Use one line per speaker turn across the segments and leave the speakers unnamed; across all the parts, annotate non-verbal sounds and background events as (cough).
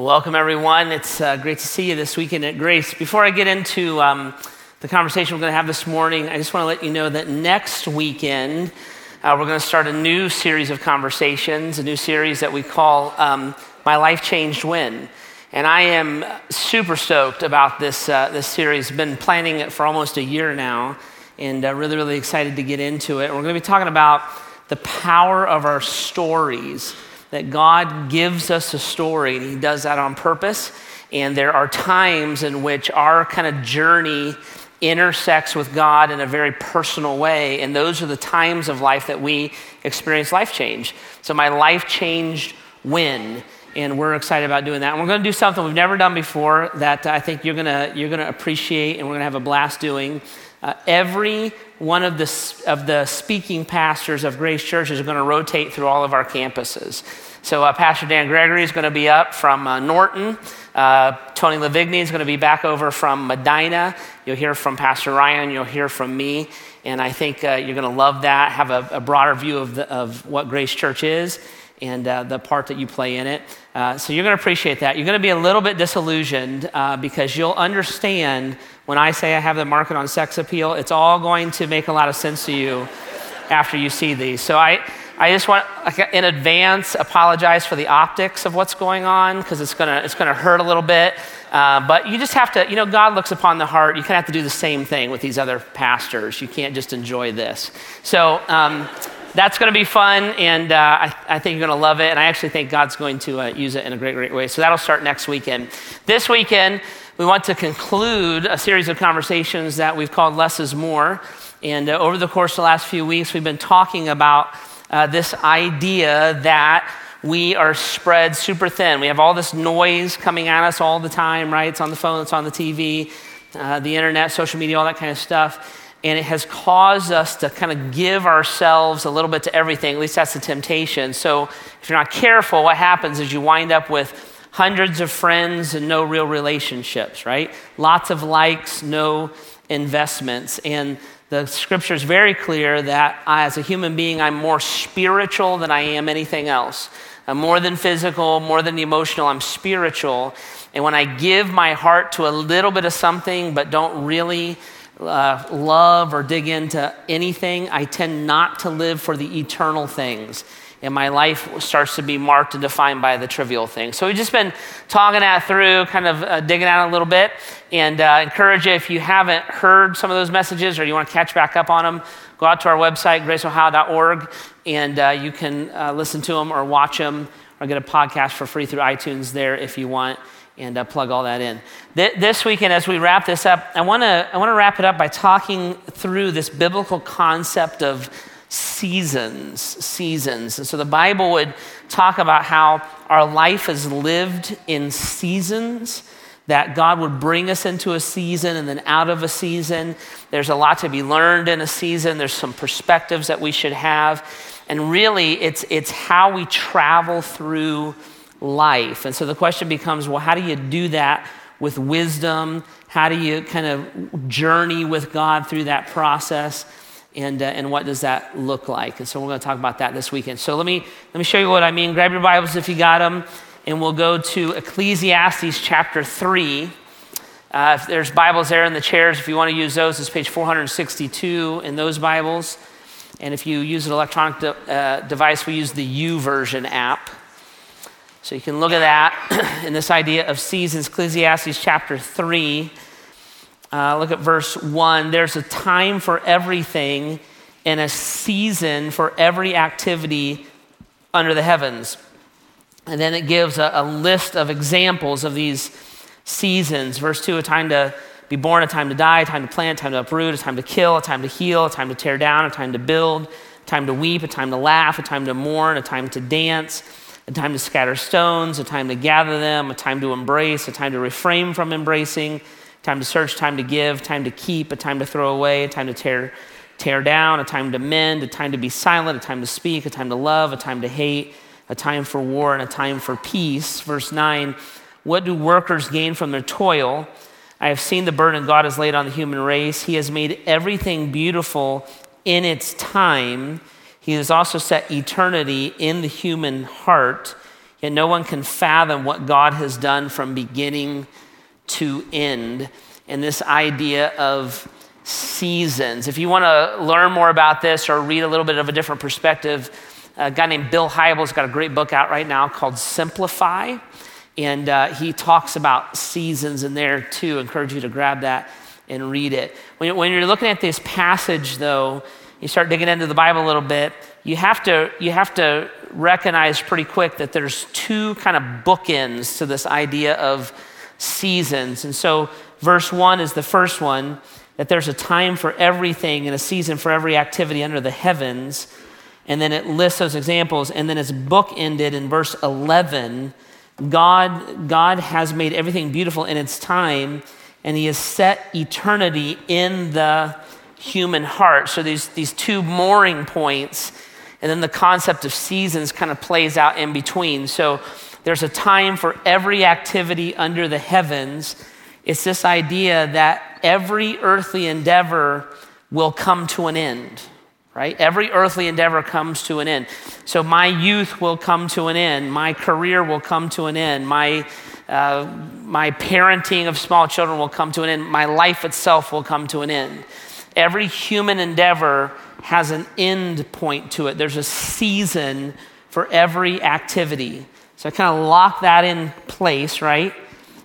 Welcome, everyone. It's uh, great to see you this weekend at Grace. Before I get into um, the conversation we're going to have this morning, I just want to let you know that next weekend uh, we're going to start a new series of conversations, a new series that we call um, My Life Changed When. And I am super stoked about this, uh, this series. Been planning it for almost a year now, and uh, really, really excited to get into it. We're going to be talking about the power of our stories that God gives us a story, and He does that on purpose. And there are times in which our kind of journey intersects with God in a very personal way. And those are the times of life that we experience life change. So, my life changed when? And we're excited about doing that. And we're going to do something we've never done before that I think you're going to, you're going to appreciate and we're going to have a blast doing. Uh, every one of the, of the speaking pastors of Grace Church is going to rotate through all of our campuses. So, uh, Pastor Dan Gregory is going to be up from uh, Norton. Uh, Tony Lavigny is going to be back over from Medina. You'll hear from Pastor Ryan. You'll hear from me. And I think uh, you're going to love that, have a, a broader view of, the, of what Grace Church is and uh, the part that you play in it. Uh, so you're going to appreciate that. You're going to be a little bit disillusioned uh, because you'll understand when I say I have the market on sex appeal, it's all going to make a lot of sense to you after you see these. So I, I just want, in advance, apologize for the optics of what's going on because it's gonna, it's gonna hurt a little bit. Uh, but you just have to, you know, God looks upon the heart. You kind of have to do the same thing with these other pastors. You can't just enjoy this. So um, that's going to be fun, and uh, I, I, think you're going to love it. And I actually think God's going to uh, use it in a great, great way. So that'll start next weekend. This weekend, we want to conclude a series of conversations that we've called Less is More. And uh, over the course of the last few weeks, we've been talking about uh, this idea that we are spread super thin. We have all this noise coming at us all the time, right? It's on the phone, it's on the TV, uh, the internet, social media, all that kind of stuff. And it has caused us to kind of give ourselves a little bit to everything. At least that's the temptation. So if you're not careful, what happens is you wind up with hundreds of friends and no real relationships, right? Lots of likes, no investments. And the scripture is very clear that I, as a human being, I'm more spiritual than I am anything else. I'm more than physical, more than emotional, I'm spiritual. And when I give my heart to a little bit of something but don't really uh, love or dig into anything, I tend not to live for the eternal things and my life starts to be marked and defined by the trivial things. So we've just been talking that through, kind of uh, digging out a little bit, and uh, encourage you if you haven't heard some of those messages or you want to catch back up on them, go out to our website, graceohio.org, and uh, you can uh, listen to them or watch them or get a podcast for free through iTunes there if you want. And uh, plug all that in. Th- this weekend, as we wrap this up, I want to I want to wrap it up by talking through this biblical concept of seasons, seasons. And so the Bible would talk about how our life is lived in seasons, that God would bring us into a season and then out of a season. There's a lot to be learned in a season, there's some perspectives that we should have. And really, it's, it's how we travel through life. And so the question becomes well, how do you do that with wisdom? How do you kind of journey with God through that process? And, uh, and what does that look like? And so we're going to talk about that this weekend. So let me, let me show you what I mean. Grab your Bibles if you got them, and we'll go to Ecclesiastes chapter 3. Uh, if there's Bibles there in the chairs, if you want to use those, it's page 462 in those Bibles. And if you use an electronic de- uh, device, we use the YouVersion app. So you can look at that (clears throat) in this idea of seasons, Ecclesiastes chapter 3. Uh, look at verse 1. There's a time for everything and a season for every activity under the heavens. And then it gives a, a list of examples of these seasons. Verse 2 a time to be born, a time to die, a time to plant, a time to uproot, a time to kill, a time to heal, a time to tear down, a time to build, a time to weep, a time to laugh, a time to mourn, a time to dance, a time to scatter stones, a time to gather them, a time to embrace, a time to refrain from embracing time to search, time to give, time to keep, a time to throw away, a time to tear, tear down, a time to mend, a time to be silent, a time to speak, a time to love, a time to hate, a time for war, and a time for peace. Verse 9 What do workers gain from their toil? I have seen the burden God has laid on the human race. He has made everything beautiful in its time. He has also set eternity in the human heart. and no one can fathom what God has done from beginning to end. And this idea of seasons. If you want to learn more about this or read a little bit of a different perspective, a guy named Bill Hybels got a great book out right now called Simplify. And uh, he talks about seasons in there too. I encourage you to grab that and read it. When, when you're looking at this passage, though, you start digging into the Bible a little bit, you have to, you have to recognize pretty quick that there's two kind of bookends to this idea of seasons. And so, verse one is the first one that there's a time for everything and a season for every activity under the heavens. And then it lists those examples. And then it's bookended in verse 11. God, God has made everything beautiful in its time, and He has set eternity in the human heart. So these, these two mooring points, and then the concept of seasons kind of plays out in between. So there's a time for every activity under the heavens. It's this idea that every earthly endeavor will come to an end, right? Every earthly endeavor comes to an end. So my youth will come to an end. My career will come to an end. My uh, my parenting of small children will come to an end. My life itself will come to an end. Every human endeavor has an end point to it. There's a season for every activity. So I kind of lock that in place, right?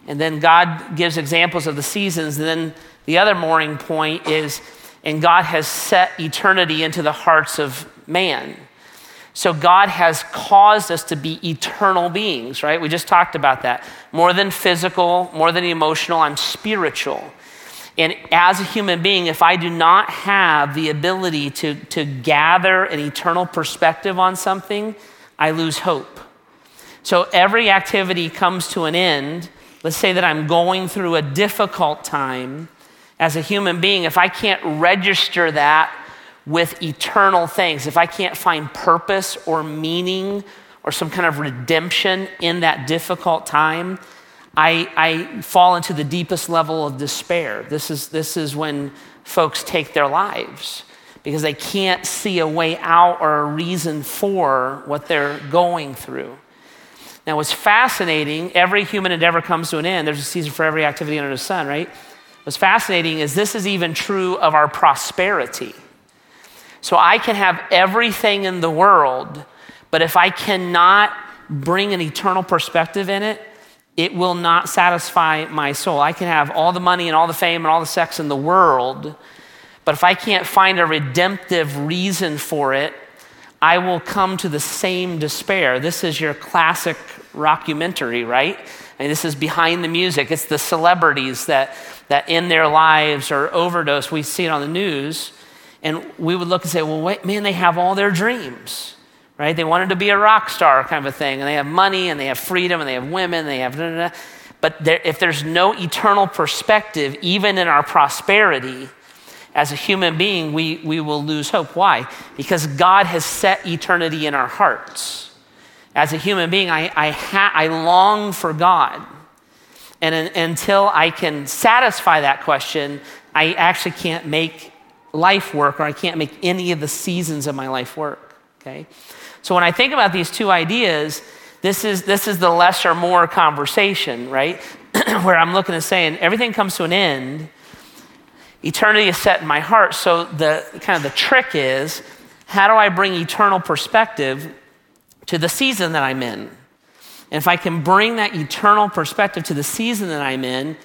And then God gives examples of the seasons. And then the other mooring point is, and God has set eternity into the hearts of man. So God has caused us to be eternal beings, right? We just talked about that. More than physical, more than emotional, I'm spiritual. And as a human being, if I do not have the ability to, to gather an eternal perspective on something, I lose hope. So every activity comes to an end. Let's say that I'm going through a difficult time as a human being. If I can't register that with eternal things, if I can't find purpose or meaning or some kind of redemption in that difficult time, I, I fall into the deepest level of despair. This is, this is when folks take their lives because they can't see a way out or a reason for what they're going through. Now, what's fascinating, every human endeavor comes to an end. There's a season for every activity under the sun, right? What's fascinating is this is even true of our prosperity. So I can have everything in the world, but if I cannot bring an eternal perspective in it, it will not satisfy my soul. I can have all the money and all the fame and all the sex in the world, but if I can't find a redemptive reason for it, I will come to the same despair. This is your classic rockumentary, right? I mean, this is behind the music. It's the celebrities that, that in their lives or overdose. We see it on the news, and we would look and say, well, wait, man, they have all their dreams right? They wanted to be a rock star kind of a thing, and they have money, and they have freedom, and they have women, and they have. Blah, blah, blah. But there, if there's no eternal perspective, even in our prosperity, as a human being, we, we will lose hope. Why? Because God has set eternity in our hearts. As a human being, I, I, ha- I long for God. And in, until I can satisfy that question, I actually can't make life work, or I can't make any of the seasons of my life work. Okay? So when I think about these two ideas, this is, this is the less or more conversation, right? (clears throat) Where I'm looking and saying everything comes to an end. Eternity is set in my heart. So the kind of the trick is how do I bring eternal perspective to the season that I'm in? And if I can bring that eternal perspective to the season that I'm in,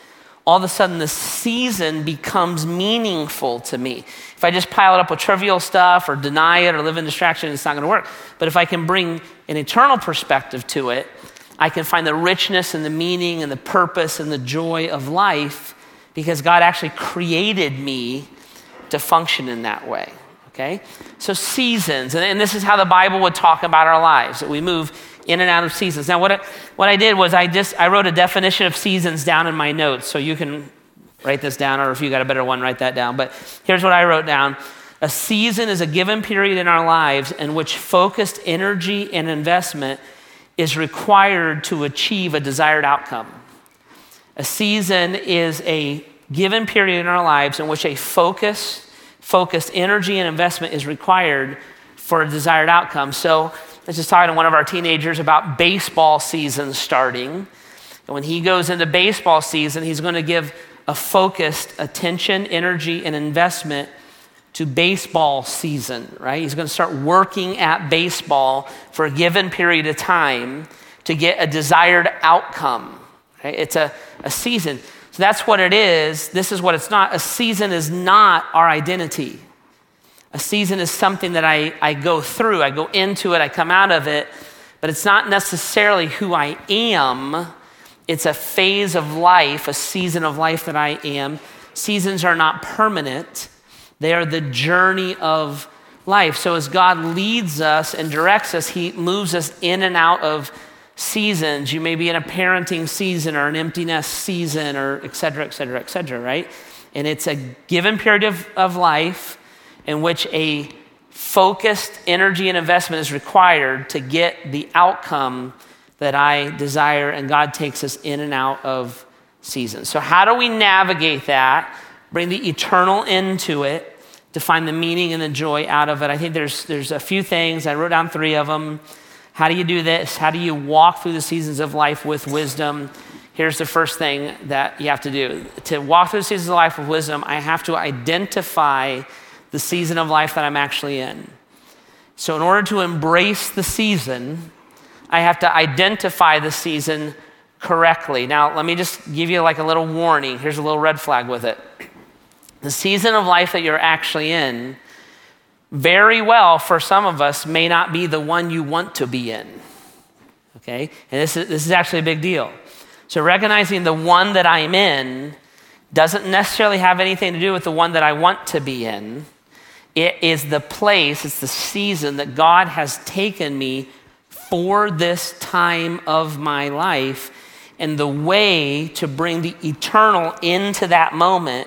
all of a sudden the season becomes meaningful to me. If I just pile it up with trivial stuff or deny it or live in distraction, it's not going to work. But if I can bring an eternal perspective to it, I can find the richness and the meaning and the purpose and the joy of life because God actually created me to function in that way. Okay? So, seasons, and this is how the Bible would talk about our lives that we move in and out of seasons. Now, what I, what I did was I just I wrote a definition of seasons down in my notes, so you can write this down, or if you got a better one, write that down. But here's what I wrote down. A season is a given period in our lives in which focused energy and investment is required to achieve a desired outcome. A season is a given period in our lives in which a focus, focused energy and investment is required for a desired outcome. So was just talking to one of our teenagers about baseball season starting. And when he goes into baseball season, he's going to give a focused attention, energy, and investment to baseball season, right? He's going to start working at baseball for a given period of time to get a desired outcome. Right? It's a, a season. That's what it is. This is what it's not. A season is not our identity. A season is something that I, I go through, I go into it, I come out of it, but it's not necessarily who I am. It's a phase of life, a season of life that I am. Seasons are not permanent, they are the journey of life. So as God leads us and directs us, He moves us in and out of seasons. You may be in a parenting season or an emptiness season or et cetera, et cetera, et cetera, right? And it's a given period of, of life in which a focused energy and investment is required to get the outcome that I desire, and God takes us in and out of seasons. So, how do we navigate that? Bring the eternal into it to find the meaning and the joy out of it. I think there's, there's a few things. I wrote down three of them. How do you do this? How do you walk through the seasons of life with wisdom? Here's the first thing that you have to do. To walk through the seasons of life with wisdom, I have to identify the season of life that I'm actually in. So, in order to embrace the season, I have to identify the season correctly. Now, let me just give you like a little warning. Here's a little red flag with it. The season of life that you're actually in, very well for some of us, may not be the one you want to be in. Okay? And this is, this is actually a big deal. So, recognizing the one that I'm in doesn't necessarily have anything to do with the one that I want to be in. It is the place, it's the season that God has taken me for this time of my life. And the way to bring the eternal into that moment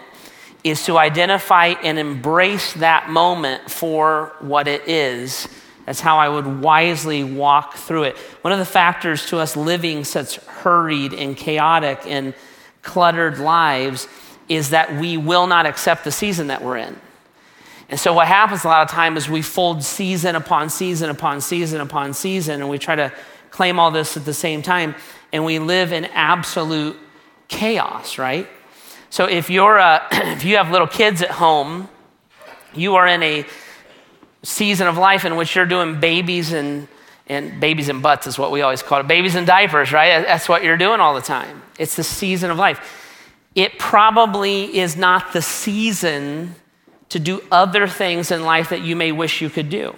is to identify and embrace that moment for what it is. That's how I would wisely walk through it. One of the factors to us living such hurried and chaotic and cluttered lives is that we will not accept the season that we're in. And so what happens a lot of time is we fold season upon season upon season upon season, and we try to claim all this at the same time, and we live in absolute chaos, right? So if you're uh, a, (clears throat) if you have little kids at home, you are in a season of life in which you're doing babies and and babies and butts is what we always call it. Babies and diapers, right? That's what you're doing all the time. It's the season of life. It probably is not the season to do other things in life that you may wish you could do.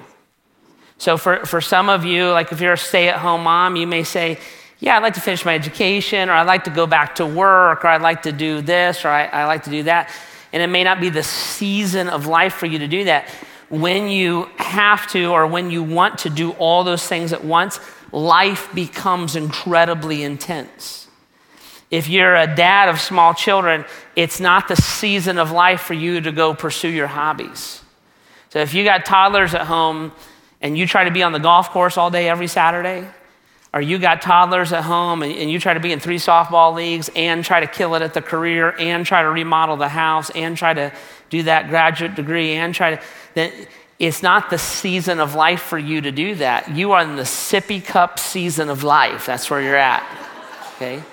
So, for, for some of you, like if you're a stay at home mom, you may say, Yeah, I'd like to finish my education, or I'd like to go back to work, or I'd like to do this, or I, I like to do that. And it may not be the season of life for you to do that. When you have to, or when you want to do all those things at once, life becomes incredibly intense. If you're a dad of small children, it's not the season of life for you to go pursue your hobbies. So if you got toddlers at home and you try to be on the golf course all day every Saturday, or you got toddlers at home and, and, you try to be in three softball leagues and try to kill it at the career and try to remodel the house and try to do that graduate degree and try to, then it's not the season of life for you to do that. You are in the sippy cup season of life. That's where you're at. Okay?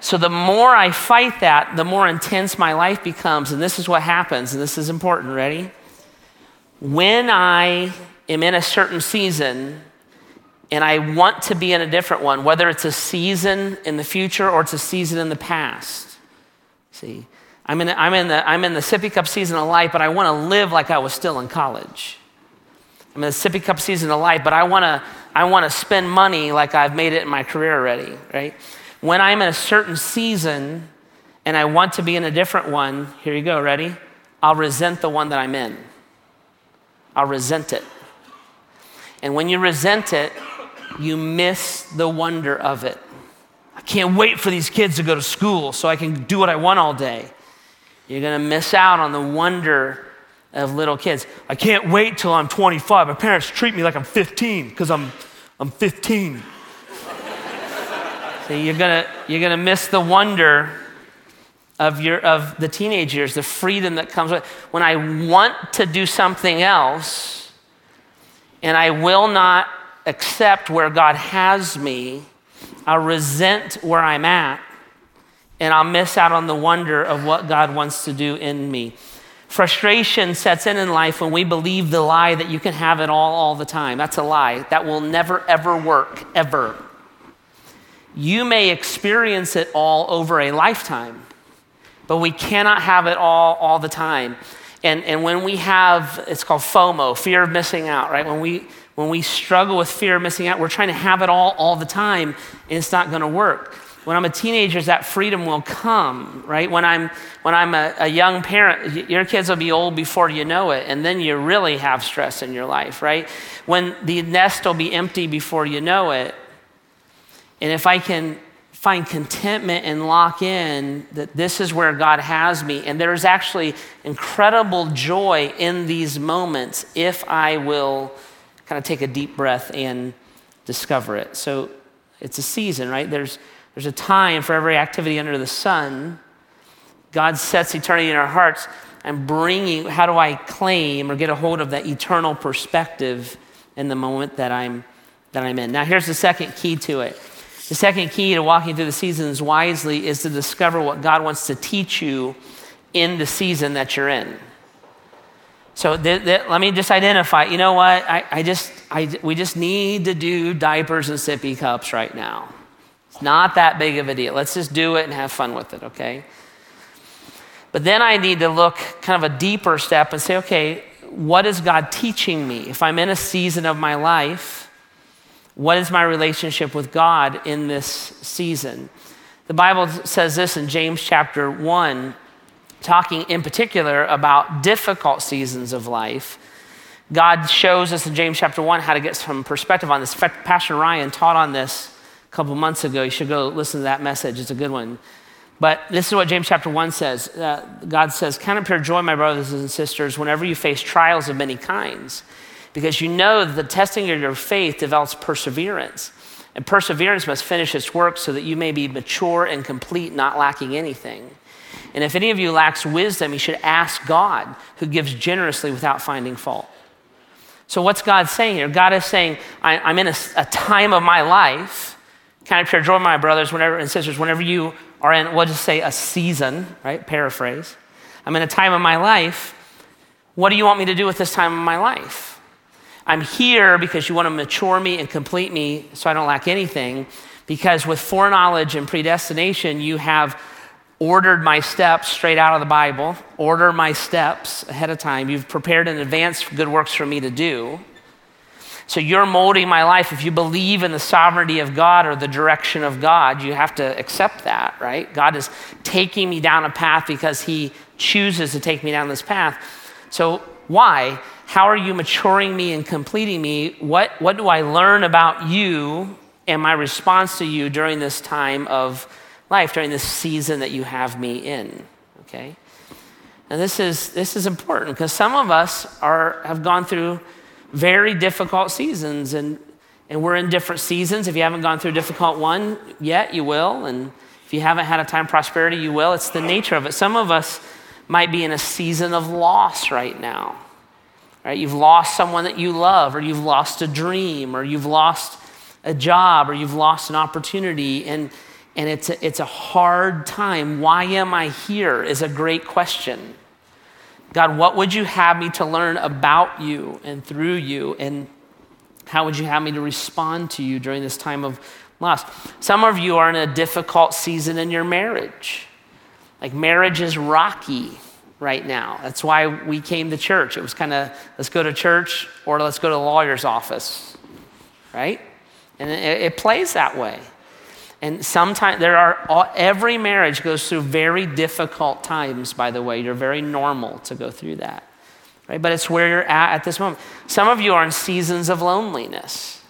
So the more I fight that, the more intense my life becomes. And this is what happens, and this is important. Ready? When I am in a certain season and I want to be in a different one, whether it's a season in the future or it's a season in the past. See, I'm in, the, I'm in, the, I'm in the sippy cup season of life, but I want to live like I was still in college. I'm in the sippy cup season of life, but I want to I want to spend money like I've made it in my career already, right? When I'm in a certain season and I want to be in a different one, here you go, ready? I'll resent the one that I'm in. I'll resent it. And when you resent it, you miss the wonder of it. I can't wait for these kids to go to school so I can do what I want all day. You're going to miss out on the wonder of little kids. I can't wait till I'm 25. My parents treat me like I'm 15 because I'm, I'm 15. (laughs) So you're gonna, you're gonna miss the wonder of, your, of the teenage years, the freedom that comes with when I want to do something else and I will not accept where God has me, I'll resent where I'm at, and I'll miss out on the wonder of what God wants to do in me. Frustration sets in in life when we believe the lie that you can have it all all the time. That's a lie. That will never, ever work, ever. You may experience it all over a lifetime, but we cannot have it all all the time. And, and when we have, it's called FOMO, fear of missing out, right? When we, when we struggle with fear of missing out, we're trying to have it all all the time, and it's not going to work when I'm a teenager, that freedom will come, right? When I'm, when I'm a, a, young parent, your kids will be old before you know it, and then you really have stress in your life, right? When the nest will be empty before you know it. And if I can find contentment and lock in that this is where God has me, and there's actually incredible joy in these moments if I will kind of take a deep breath and discover it. So it's a season, right? There's there's a time for every activity under the sun. God sets eternity in our hearts. I'm bringing, how do I claim or get a hold of that eternal perspective in the moment that I'm, that I'm in? Now, here's the second key to it. The second key to walking through the seasons wisely is to discover what God wants to teach you in the season that you're in. So th- th- let me just identify. You know what? I, I just, I, we just need to do diapers and sippy cups right now. It's not that big of a deal. Let's just do it and have fun with it, okay? But then I need to look kind of a deeper step and say, okay, what is God teaching me? If I'm in a season of my life, what is my relationship with God in this season? The Bible says this in James chapter 1, talking in particular about difficult seasons of life. God shows us in James chapter 1 how to get some perspective on this. Pastor Ryan taught on this a couple months ago. You should go listen to that message, it's a good one. But this is what James chapter 1 says uh, God says, Count it pure joy, my brothers and sisters, whenever you face trials of many kinds, because you know that the testing of your faith develops perseverance. And perseverance must finish its work so that you may be mature and complete, not lacking anything. And if any of you lacks wisdom, you should ask God, who gives generously without finding fault. So, what's God saying here? God is saying, I, am in a, a time of my life Kind of pure joy, my brothers whenever, and sisters, whenever you are in, we'll just say a season, right? Paraphrase. I'm in a time of my life. What do you want me to do with this time of my life? I'm here because you want to mature me and complete me so I don't lack anything. Because with foreknowledge and predestination, you have ordered my steps straight out of the Bible, order my steps ahead of time. You've prepared in advance good works for me to do. So you're molding my life. If you believe in the sovereignty of God or the direction of God, you have to accept that, right? God is taking me down a path because He chooses to take me down this path. So why? How are you maturing me and completing me? What, what do I learn about you and my response to you during this time of life, during this season that you have me in? Okay? And this is, this is important because some of us are, have gone through very difficult seasons. And, and we're in different seasons. If you haven't gone through a difficult one yet, you will. And if you haven't had a time of prosperity, you will. It's the nature of it. Some of us might be in a season of loss right now. Right? You've lost someone that you love, or you've lost a dream, or you've lost a job, or you've lost an opportunity. And, and it's, a, it's a hard time. Why am I here? Is a great question. God, what would you have me to learn about you and through you? And how would you have me to respond to you during this time of loss? Some of you are in a difficult season in your marriage. Like marriage is rocky right now. That's why we came to church. It was kind of let's go to church or let's go to the lawyer's office, right? And it, it plays that way. And sometimes there are, every marriage goes through very difficult times, by the way. You're very normal to go through that. Right? But it's where you're at at this moment. Some of you are in seasons of loneliness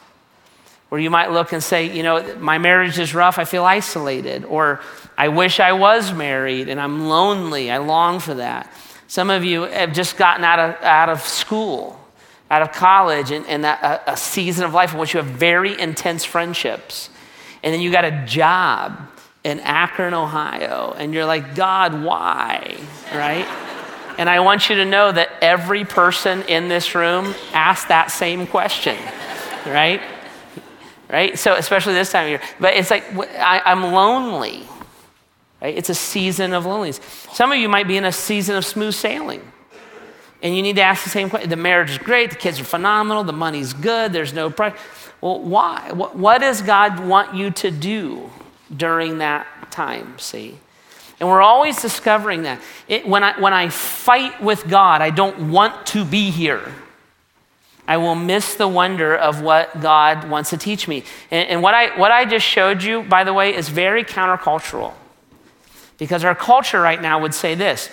where you might look and say, you know, my marriage is rough, I feel isolated, or I wish I was married and I'm lonely, I long for that. Some of you have just gotten out of, out of school, out of college, and, and that, a, a season of life in which you have very intense friendships and then you got a job in Akron, Ohio, and you're like, God, why? Right? And I want you to know that every person in this room asked that same question, right? right? So, especially this time of year. But it's like, I, I'm lonely, right? It's a season of loneliness. Some of you might be in a season of smooth sailing. And you need to ask the same question. The marriage is great, the kids are phenomenal, the money's good, there's no price. Well, why? What, does God want you to do during that time, see? And we're always discovering that. It, when, I, when I fight with God, I don't want to be here. I will miss the wonder of what God wants to teach me. And, and, what, I, what I just showed you, by the way, is very countercultural. Because our culture right now would say this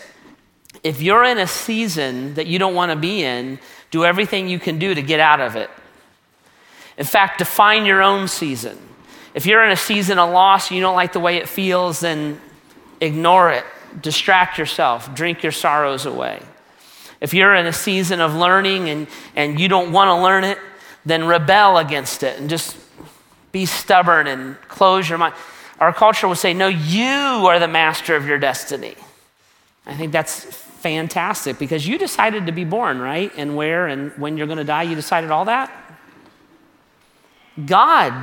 if you're in a season that you don't want to be in, do everything you can do to get out of it. In fact, define your own season. If you're in a season of loss you don't like the way it feels, then ignore it, distract yourself, drink your sorrows away. If you're in a season of learning and, and you don't want to learn it, then rebel against it and just be stubborn and close your mind. Our culture will say, No, you are the master of your destiny. I think that's fantastic because you decided to be born, right? And where and when you're going to die, you decided all that. God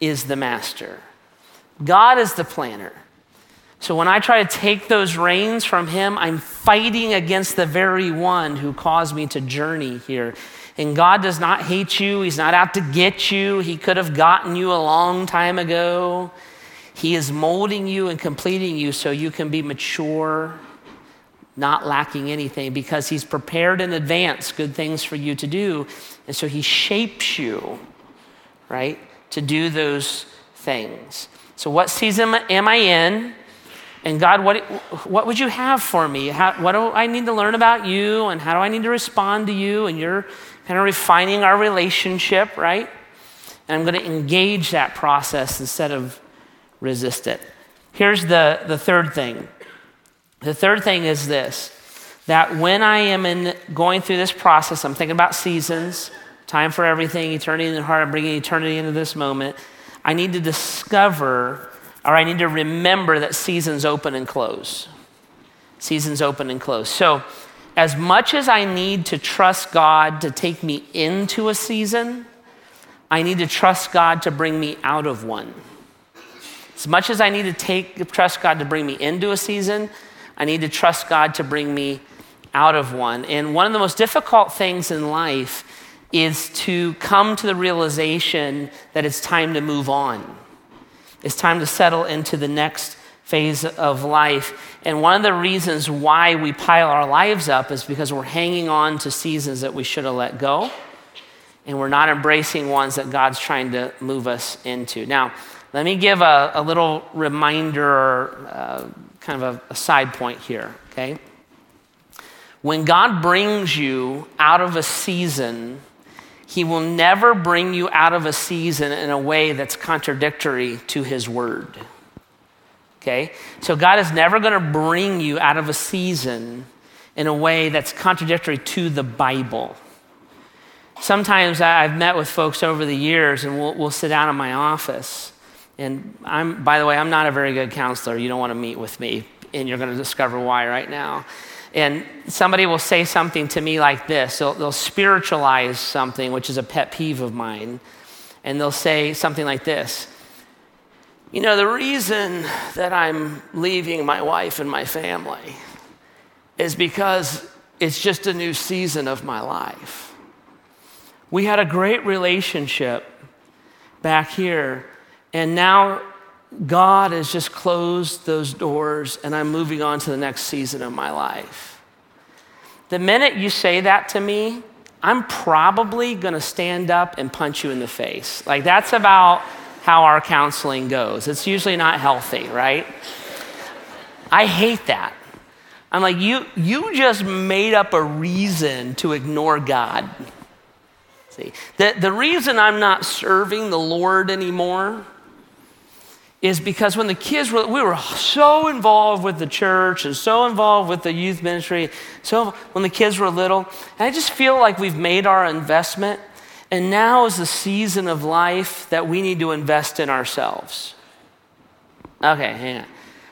is the master, God is the planner. So when I try to take those reins from him, I'm fighting against the very one who caused me to journey here. And God does not hate you. He's not out to get you. He could have gotten you a long time ago. He is molding you and completing you so you can be mature, not lacking anything, because He's prepared in advance good things for you to do. And so He shapes you, right, to do those things. So, what season am I in? And God, what, what would you have for me? How, what do I need to learn about you? And how do I need to respond to you? And you're kind of refining our relationship, right? And I'm going to engage that process instead of resist it. Here's the, the third thing. The third thing is this that when I am in going through this process, I'm thinking about seasons, time for everything, eternity in the heart, I'm bringing eternity into this moment. I need to discover or I need to remember that seasons open and close. Seasons open and close. So, as much as I need to trust God to take me into a season, I need to trust God to bring me out of one. As much as I need to take, trust God to bring me into a season, I need to trust God to bring me out of one. And one of the most difficult things in life is to come to the realization that it's time to move on. It's time to settle into the next phase of life. And one of the reasons why we pile our lives up is because we're hanging on to seasons that we should have let go. And we're not embracing ones that God's trying to move us into. Now, let me give a, a little reminder uh, kind of a, a side point here, okay? When God brings you out of a season, he will never bring you out of a season in a way that's contradictory to His word. Okay? So God is never going to bring you out of a season in a way that's contradictory to the Bible. Sometimes I've met with folks over the years and we'll, we'll sit down in my office. And I'm, by the way, I'm not a very good counselor. You don't want to meet with me, and you're going to discover why right now and somebody will say something to me like this. They'll, they'll, spiritualize something, which is a pet peeve of mine, and they'll say something like this. You know, the reason that I'm leaving my wife and my family is because it's just a new season of my life. We had a great relationship back here, and now God has just closed those doors and I'm moving on to the next season of my life. The minute you say that to me, I'm probably to stand up and punch you in the face. Like, that's about how our counseling goes. It's usually not healthy, right? I hate that. I'm like, you, you just made up a reason to ignore God. See, the, the reason I'm not serving the Lord anymore is because when the kids were, we were so involved with the church and so involved with the youth ministry. So when the kids were little, and I just feel like we've made our investment, and now is the season of life that we need to invest in ourselves. Okay, hang on.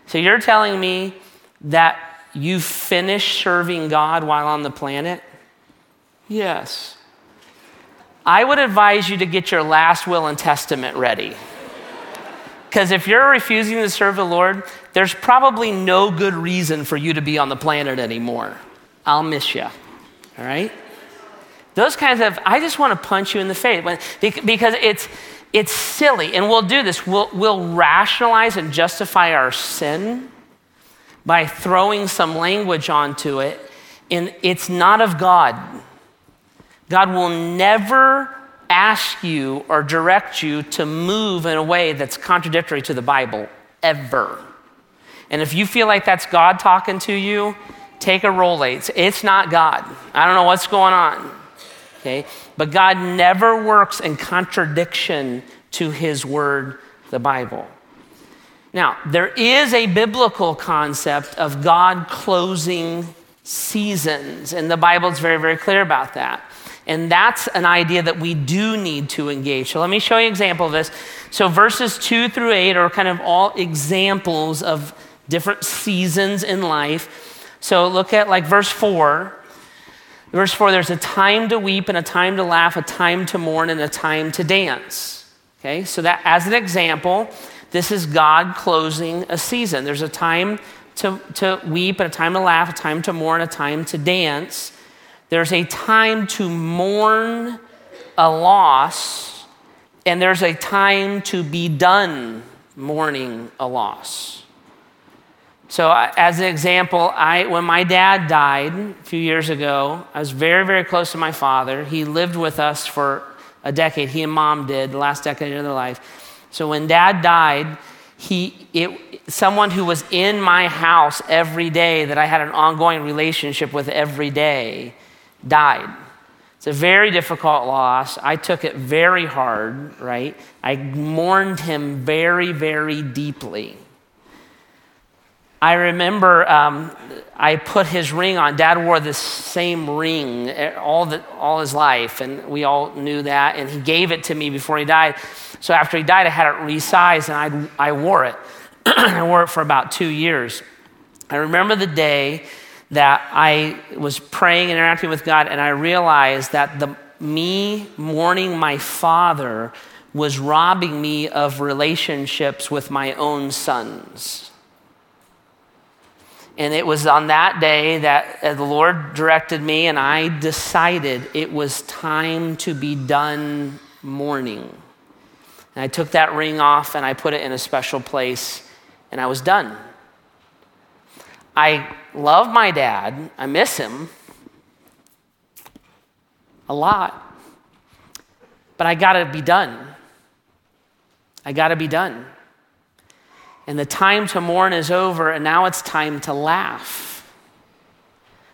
So you're telling me that you finished serving God while on the planet? Yes. I would advise you to get your last will and testament ready. Because if you're refusing to serve the Lord, there's probably no good reason for you to be on the planet anymore. I'll miss you. All right? Those kinds of, I just want to punch you in the face because it's, it's silly. And we'll do this. We'll, we'll rationalize and justify our sin by throwing some language onto it. And it's not of God. God will never ask you or direct you to move in a way that's contradictory to the Bible, ever. And if you feel like that's God talking to you, take a Rolaids. It's not God. I don't know what's going on. Okay? But God never works in contradiction to his word, the Bible. Now, there is a biblical concept of God closing seasons, and the Bible is very, very clear about that. And that's an idea that we do need to engage. So let me show you an example of this. So verses two through eight are kind of all examples of different seasons in life. So look at like verse four. Verse 4 there's a time to weep and a time to laugh, a time to mourn and a time to dance. Okay, so that as an example, this is God closing a season. There's a time to, to weep and a time to laugh, a time to mourn, a time to dance. There's a time to mourn a loss, and there's a time to be done mourning a loss. So, as an example, I, when my dad died a few years ago, I was very, very close to my father. He lived with us for a decade. He and mom did the last decade of their life. So, when dad died, he, it, someone who was in my house every day that I had an ongoing relationship with every day died. It's a very difficult loss. I took it very hard, right? I mourned him very, very deeply. I remember um, I put his ring on. Dad wore the same ring all, the, all his life, and we all knew that. And he gave it to me before he died. So after he died, I had it resized, and I, I wore it. (clears throat) I wore it for about two years. I remember the day that I was praying and interacting with God, and I realized that the, me mourning my father was robbing me of relationships with my own sons. And it was on that day that uh, the Lord directed me, and I decided it was time to be done mourning. And I took that ring off and I put it in a special place, and I was done. I love my dad, I miss him a lot, but I gotta be done. I gotta be done. And the time to mourn is over, and now it's time to laugh.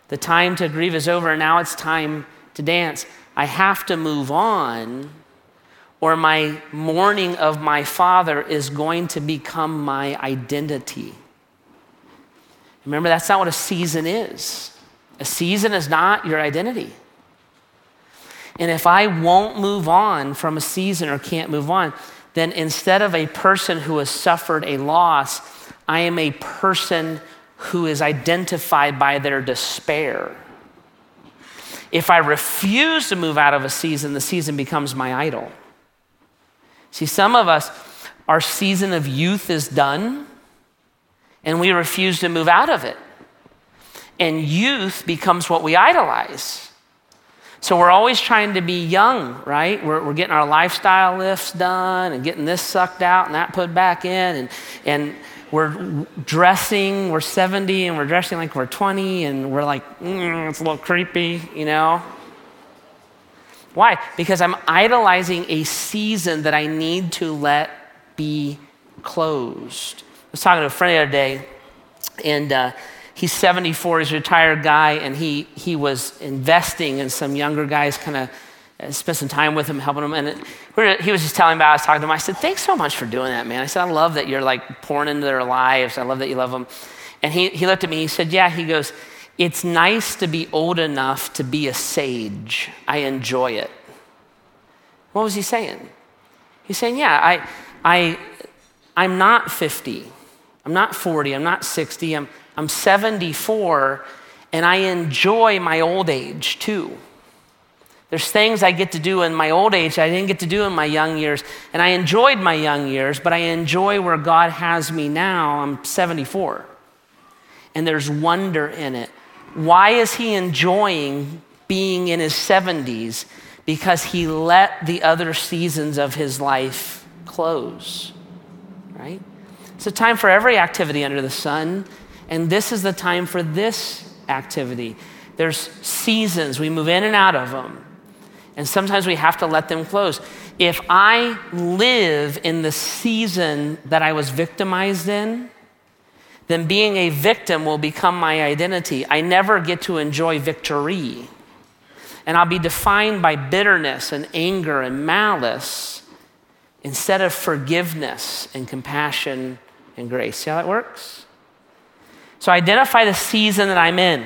The time to grieve is over, and now it's time to dance. I have to move on, or my mourning of my father is going to become my identity. Remember, that's not what a season is. A season is not your identity. And if I won't move on from a season or can't move on, then instead of a person who has suffered a loss, I am a person who is identified by their despair. If I refuse to move out of a season, the season becomes my idol. See, some of us, our season of youth is done, and we refuse to move out of it. And youth becomes what we idolize. So we're always trying to be young, right? We're, we're getting our lifestyle lifts done and getting this sucked out and that put back in. And, and we're dressing, we're 70 and we're dressing like we're 20 and we're like, mm, it's a little creepy, you know? Why? Because I'm idolizing a season that I need to let be closed. I was talking to a friend the other day and uh, he's 74, he's a retired guy, and he, he was investing in some younger guys, kind of spent some time with him, helping him. And it, he was just telling me about, I was talking to him. I said, Thanks so much for doing that, man. I said, I love that you're like pouring into their lives. I love that you love them. And he, he looked at me, he said, Yeah, he goes, It's nice to be old enough to be a sage. I enjoy it. What was he saying? He's saying, Yeah, I, I, I'm not 50. I'm not 40. I'm not 60. I'm, I'm 74 and I enjoy my old age too. There's things I get to do in my old age I didn't get to do in my young years. And I enjoyed my young years, but I enjoy where God has me now. I'm 74. And there's wonder in it. Why is he enjoying being in his 70s? Because he let the other seasons of his life close, right? It's a time for every activity under the sun, and this is the time for this activity. There's seasons, we move in and out of them. And sometimes we have to let them close. If I live in the season that I was victimized in, then being a victim will become my identity. I never get to enjoy victory. And I'll be defined by bitterness and anger and malice instead of forgiveness and compassion and grace. See how that works? So identify the season that I'm in,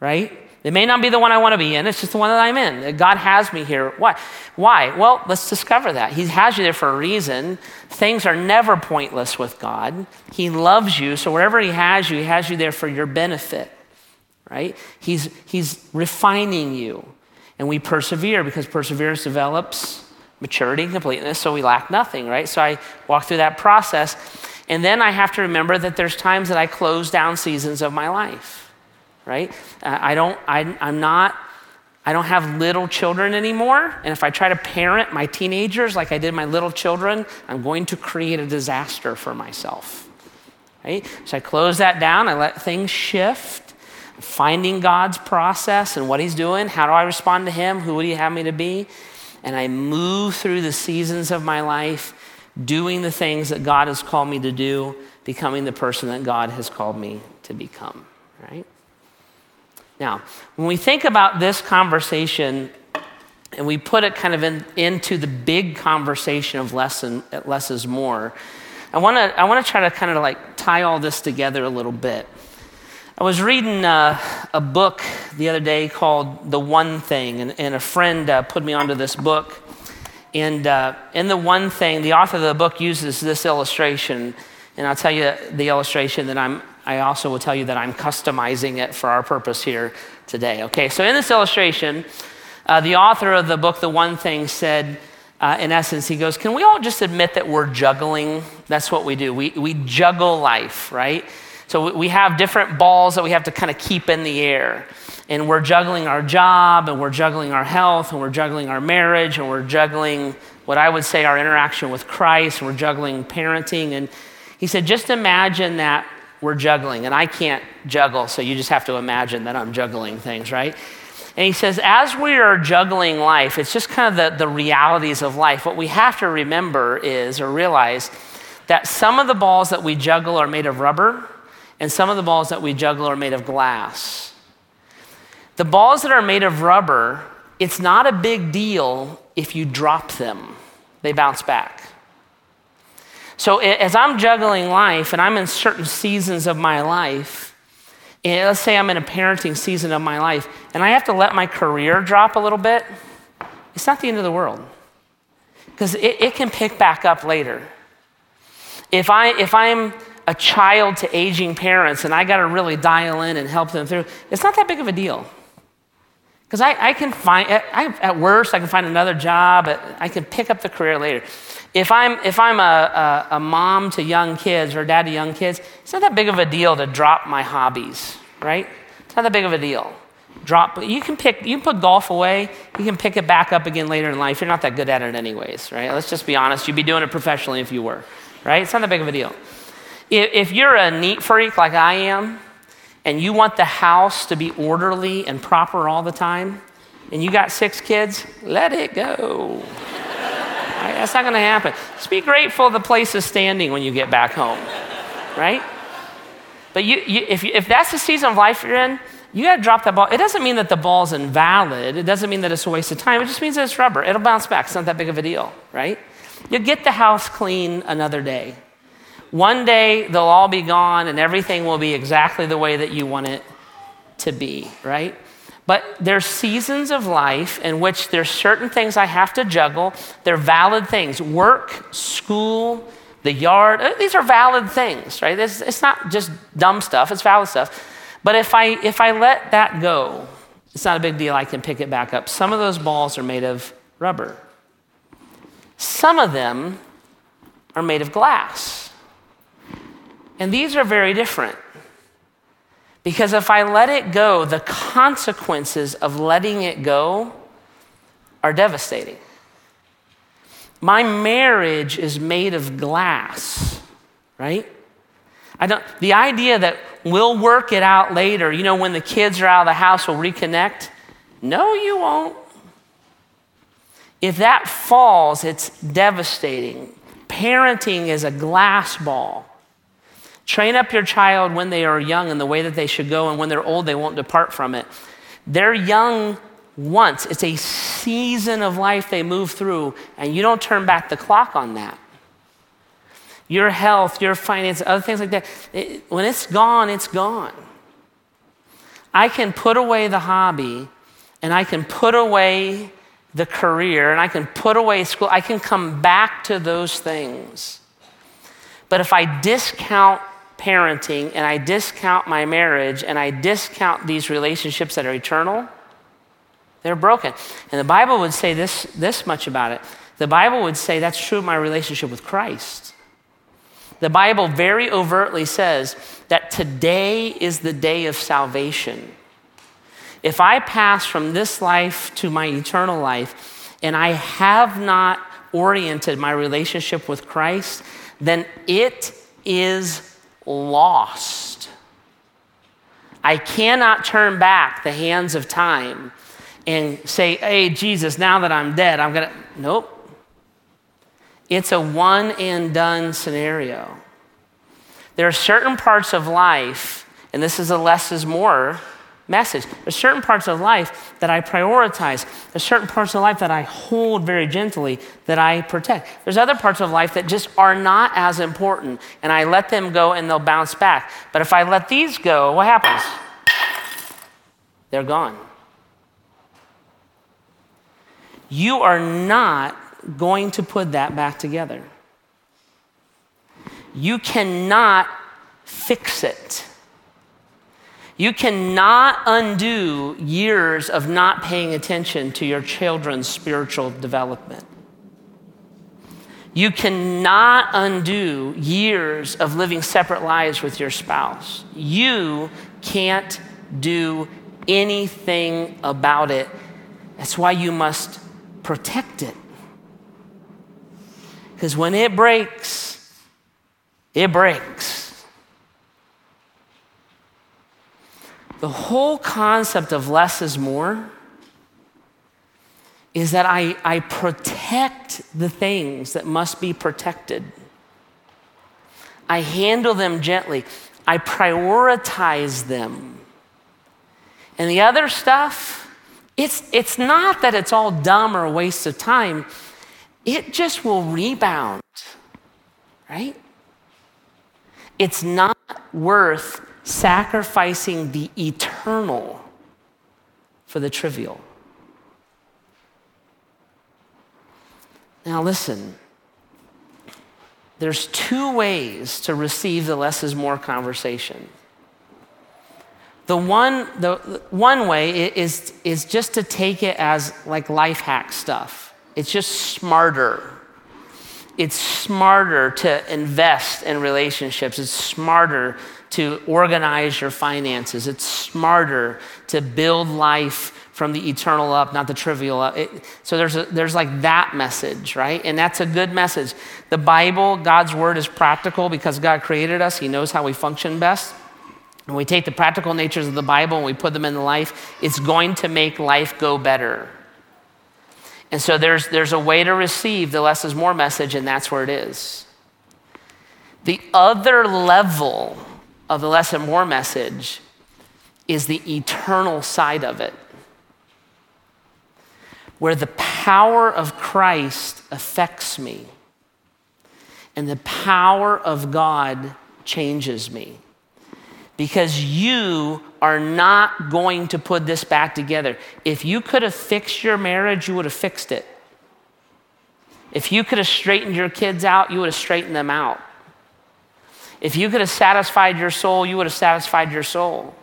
right? It may not be the one I want to be in, it's just the one that I'm in. God has me here. Why? Why? Well, let's discover that. He has you there for a reason. Things are never pointless with God. He loves you, so wherever He has you, He has you there for your benefit, right? He's, he's refining you. And we persevere because perseverance develops maturity and completeness, so we lack nothing, right? So I walk through that process. And then I have to remember that there's times that I close down seasons of my life right? Uh, I don't, I, I'm not, I don't have little children anymore. And if I try to parent my teenagers like I did my little children, I'm going to create a disaster for myself, right? So I close that down, I let things shift, finding God's process and what He's doing. How do I respond to Him? Who would He have me to be? And I move through the seasons of my life, doing the things that God has called me to do, becoming the person that God has called me to become, right? Now, when we think about this conversation and we put it kind of in, into the big conversation of less, and, less is more, I want to I wanna try to kind of like tie all this together a little bit. I was reading uh, a book the other day called The One Thing, and, and a friend uh, put me onto this book. And uh, in The One Thing, the author of the book uses this illustration. And I'll tell you the illustration that I'm I also will tell you that I'm customizing it for our purpose here today. Okay, so in this illustration, uh, the author of the book, The One Thing, said, uh, in essence, he goes, Can we all just admit that we're juggling? That's what we do. We, we juggle life, right? So we have different balls that we have to kind of keep in the air. And we're juggling our job, and we're juggling our health, and we're juggling our marriage, and we're juggling what I would say our interaction with Christ, and we're juggling parenting. And he said, Just imagine that we're juggling, and I can't juggle, so you just have to imagine that I'm juggling things, right? And he says, as we are juggling life, it's just kind of the, the realities of life. What we have to remember is, or realize, that some of the balls that we juggle are made of rubber, and some of the balls that we juggle are made of glass. The balls that are made of rubber, it's not a big deal if you drop them, they bounce back. So as I'm juggling life and I'm in certain seasons of my life, and let's say I'm in a parenting season of my life, and I have to let my career drop a little bit, it's not the end of the world. Because it, it can pick back up later. If, I, if I'm a child to aging parents and I got to really dial in and help them through, it's not that big of a deal. Because I, I, can find, I, at worst, I can find another job, I can pick up the career later. If I'm, if I'm a, a, a, mom to young kids or dad to young kids, it's not that big of a deal to drop my hobbies, right? It's not that big of a deal. Drop, you can pick, you can put golf away, you can pick it back up again later in life. You're not that good at it anyways, right? Let's just be honest. You'd be doing it professionally if you were, right? It's not that big of a deal. If, if you're a neat freak like I am, and you want the house to be orderly and proper all the time, and you got six kids, let it go. Right? That's not going to happen. Just be grateful the place is standing when you get back home, right? But you, you, if, you, if that's the season of life you're in, you got to drop that ball. It doesn't mean that the ball's invalid. It doesn't mean that it's a waste of time. It just means that it's rubber. It'll bounce back. It's not that big of a deal, right? You'll get the house clean another day. One day they'll all be gone and everything will be exactly the way that you want it to be, right? But there's seasons of life in which there's certain things I have to juggle. They're valid things. Work, school, the yard, uh, these are valid things, right? It's, it's not just dumb stuff, it's valid stuff. But if I, if I let that go, It's not a big deal. I can pick it back up. Some of those balls are made of rubber. Some of them are made of glass. And these are very different. Because if I let it go, the consequences of letting it go are devastating. My marriage is made of glass, right? I don't, the idea that we'll work it out later, you know, when the kids are out of the house, we'll reconnect. No, you won't. If that falls, it's devastating. Parenting is a glass ball. Train up your child when they are young in the way that they should go, and when they're old, they won't depart from it. They're young once, it's a season of life they move through, and you don't turn back the clock on that your health, your finances, other things like that. It, when it's gone, it's gone. I can put away the hobby and I can put away the career and I can put away school. I can come back to those things. But if I discount parenting and I discount my marriage and I discount these relationships that are eternal, they're broken. And the Bible would say this, this much about it. The Bible would say that's true of my relationship with Christ. The Bible very overtly says that today is the day of salvation. If I pass from this life to my eternal life and I have not oriented my relationship with Christ, then it is lost. I cannot turn back the hands of time and say, hey, Jesus, now that I'm dead, I'm going to. Nope. It's a one and done scenario. There are certain parts of life, and this is a less is more message. There's certain parts of life that I prioritize. There's certain parts of life that I hold very gently, that I protect. There's other parts of life that just are not as important, and I let them go and they'll bounce back. But if I let these go, what happens? They're gone. You are not going to put that back together. You cannot fix it. You cannot undo years of not paying attention to your children's spiritual development. You cannot undo years of living separate lives with your spouse. You can't do anything about it. That's why you must protect it. Because when it breaks, it breaks. The whole concept of less is more is that I, I protect the things that must be protected. I handle them gently. I prioritize them. And the other stuff, it's, it's not that it's all dumb or a waste of time it just will rebound, right? It's not worth sacrificing the eternal for the trivial. Now, listen, there's two ways to receive the less is more conversation. The one, the, one way is, is just to take it as like life hack stuff. It's just smarter. It's smarter to invest in relationships. It's smarter to organize your finances. It's smarter to build life from the eternal up, not the trivial up. It, so there's, a, there's like that message, right? And that's a good message. The Bible, God's word is practical because God created us, He knows how we function best. And we take the practical natures of the Bible and we put them into life, it's going to make life go better. And so there's, there's a way to receive the less is more message, and that's where it is. The other level of the less and more message is the eternal side of it, where the power of Christ affects me and the power of God changes me because you are not going to put this back together. If you could have fixed your marriage, you would have fixed it. If you could have straightened your kids out, you would have straightened them out. If you could have satisfied your soul, you would have satisfied your soul.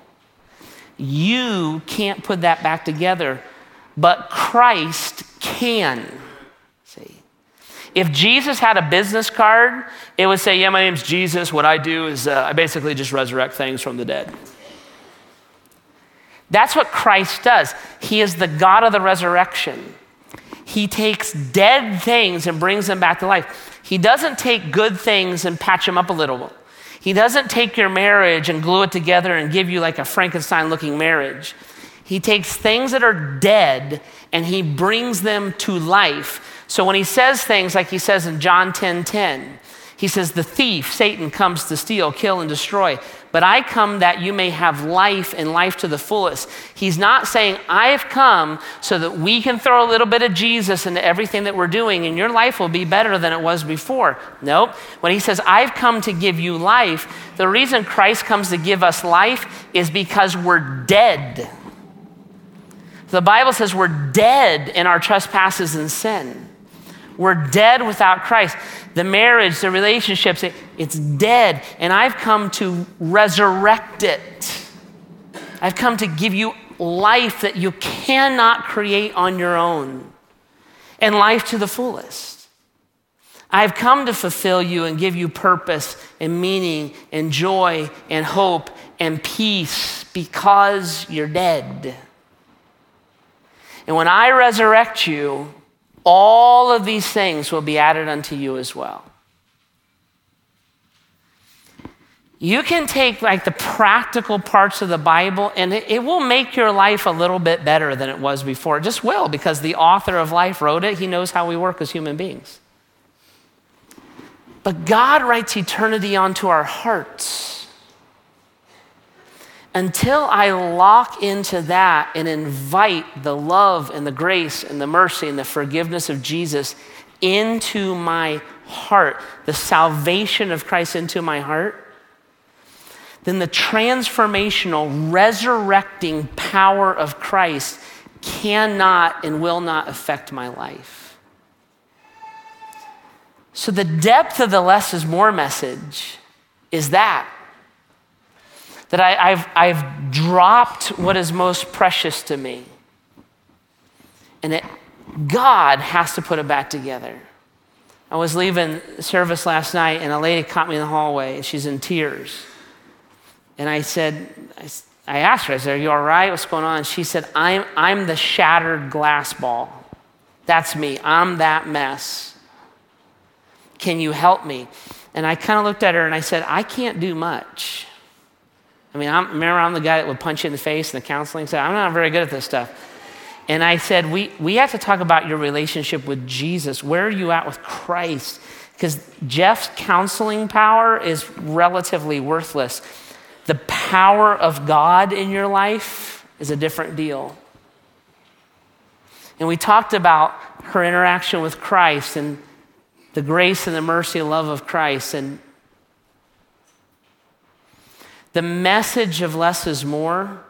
You can't put that back together, but Christ can. See? If Jesus had a business card, it would say, Yeah, my name's Jesus. What I do is uh, I basically just resurrect things from the dead. That's what Christ does. He is the God of the resurrection. He takes dead things and brings them back to life. He doesn't take good things and patch them up a little. He doesn't take your marriage and glue it together and give you like a Frankenstein looking marriage. He takes things that are dead and he brings them to life. So when he says things like he says in John 10 10, he says, The thief, Satan, comes to steal, kill, and destroy. But I come that you may have life and life to the fullest. He's not saying, I've come so that we can throw a little bit of Jesus into everything that we're doing and your life will be better than it was before. Nope. When he says, I've come to give you life, the reason Christ comes to give us life is because we're dead. The Bible says we're dead in our trespasses and sin. We're dead without Christ. The marriage, the relationships, it, it's dead. And I've come to resurrect it. I've come to give you life that you cannot create on your own, and life to the fullest. I've come to fulfill you and give you purpose and meaning and joy and hope and peace because you're dead. And when I resurrect you, all of these things will be added unto you as well. You can take like the practical parts of the Bible and it, it, will make your life a little bit better than it was before. It just will because the author of life wrote it. He knows how we work as human beings. But God writes eternity onto our hearts until I lock into that and invite the love and the grace and the mercy and the forgiveness of Jesus into my heart, the salvation of Christ into my heart, then the transformational, resurrecting power of Christ cannot and will not affect my life. So, the depth of the less is more message is that that I, have I've dropped what is most precious to me. And that God has to put it back together. I was leaving service last night, and a lady caught me in the hallway, and she's in tears. And I said, I asked her, I said, Are you all right? What's going on? She said, I'm, I'm the shattered glass ball. That's me. I'm that mess. Can you help me? And I kind of looked at her and I said, I can't do much. I mean, I'm, remember, I'm the guy that would punch you in the face in the counseling side. I'm not very good at this stuff. And I said, we, we have to talk about your relationship with Jesus. Where are you at with Christ? Because Jeff's counseling power is relatively worthless. The power of God in your life is a different deal. And we talked about her interaction with Christ and the grace and the mercy and love of Christ. And the message of less is more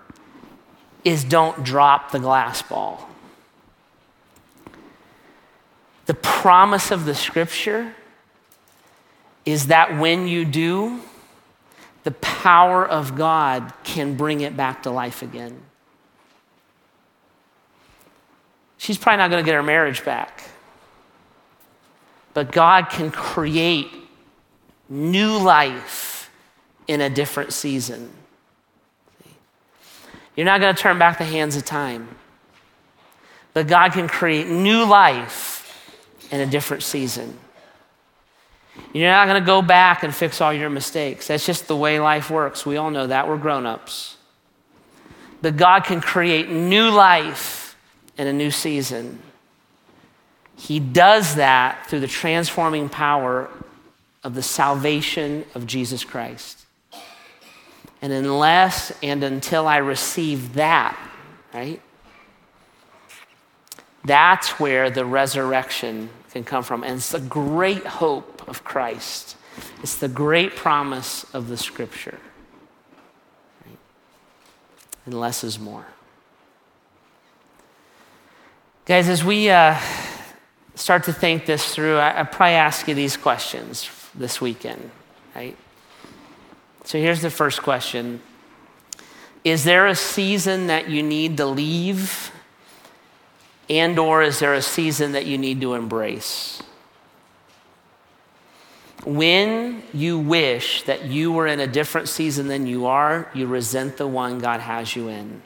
is don't drop the glass ball. The promise of the scripture is that when you do, the power of God can bring it back to life again. She's probably not going to get her marriage back. But God can create new life in a different season. You're not going to turn back the hands of time, but God can create new life in a different season. You're not going to go back and fix all your mistakes. That's just the way life works. We all know that. We're grown ups. But God can create new life in a new season. He does that through the transforming power of the salvation of Jesus Christ. And unless and until I receive that, right? That's where the resurrection can come from. And it's the great hope of Christ, it's the great promise of the scripture. Right? And less is more. Guys, as we uh, start to think this through, I, I probably ask you these questions this weekend, right? So here's the first question Is there a season that you need to leave? And or is there a season that you need to embrace? When you wish that you were in a different season than you are, you resent the one God has you in.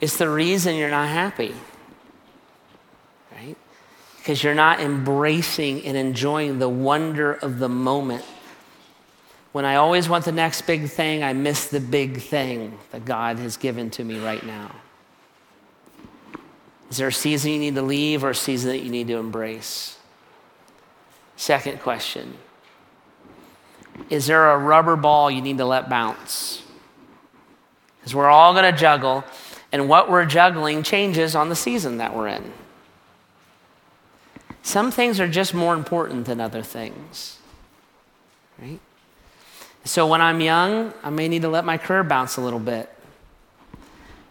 It's the reason you're not happy, right? Because you're not embracing and enjoying the wonder of the moment. When I always want the next big thing, I miss the big thing that God has given to me right now. Is there a season you need to leave or a season that you need to embrace? Second question Is there a rubber ball you need to let bounce? Because we're all going to juggle, and what we're juggling changes on the season that we're in. Some things are just more important than other things, right? So when I'm young, I may need to let my career bounce a little bit.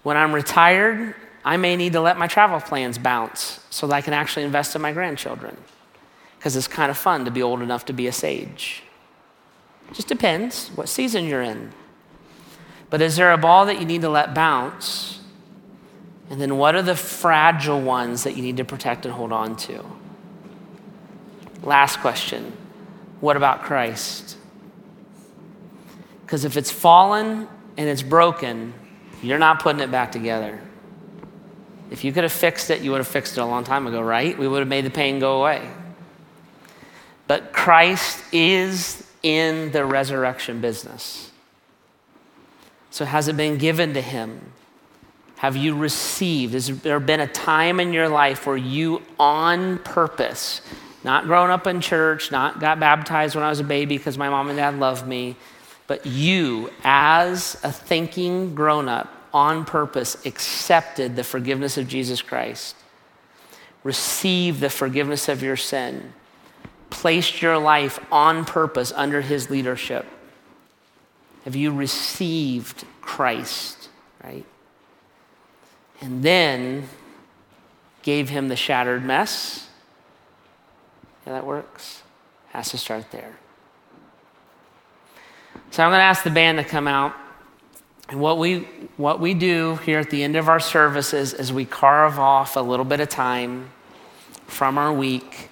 When I'm retired, I may need to let my travel plans bounce so that I can actually invest in my grandchildren because it's kind of fun to be old enough to be a sage. Just depends what season you're in. But is there a ball that you need to let bounce? And then what are the fragile ones that you need to protect and hold on to? Last question What about Christ? Because if it's fallen and it's broken, you're not putting it back together. If you could have fixed it, you would have fixed it a long time ago, right? We would have made the pain go away. But Christ is in the resurrection business. So, has it been given to him? Have you received? Has there been a time in your life where you, on purpose, not grown up in church, not got baptized when I was a baby because my mom and dad loved me, but you, as a thinking grown up, on purpose, accepted the forgiveness of Jesus Christ, received the forgiveness of your sin, placed your life on purpose under his leadership? Have you received Christ, right? And then gave him the shattered mess? Yeah, that works. Has to start there. So I'm going to ask the band to come out. And what we, what we do here at the end of our services is we carve off a little bit of time from our week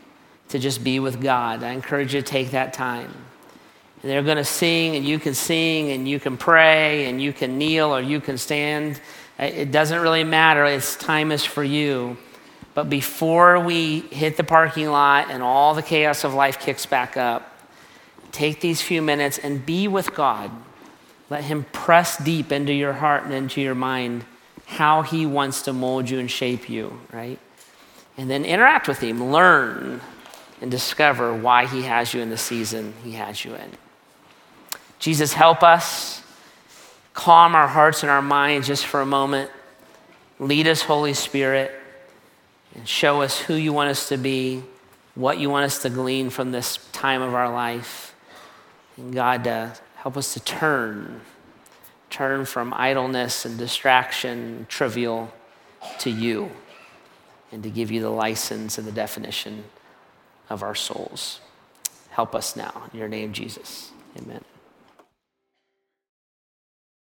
to just be with God. I encourage you to take that time. And they're going to sing, and you can sing, and you can pray, and you can kneel, or you can stand. It doesn't really matter. It's time is for you. But before we hit the parking lot and all the chaos of life kicks back up, take these few minutes and be with God. Let Him press deep into your heart and into your mind how He wants to mold you and shape you, right? And then interact with Him, learn and discover why He has you in the season He has you in. Jesus, help us calm our hearts and our minds just for a moment. Lead us, Holy Spirit, and show us who you want us to be, what you want us to glean from this time of our life. God, uh, help us to turn, turn from idleness and distraction, trivial, to you, and to give you the license and the definition of our souls. Help us now. In your name, Jesus. Amen.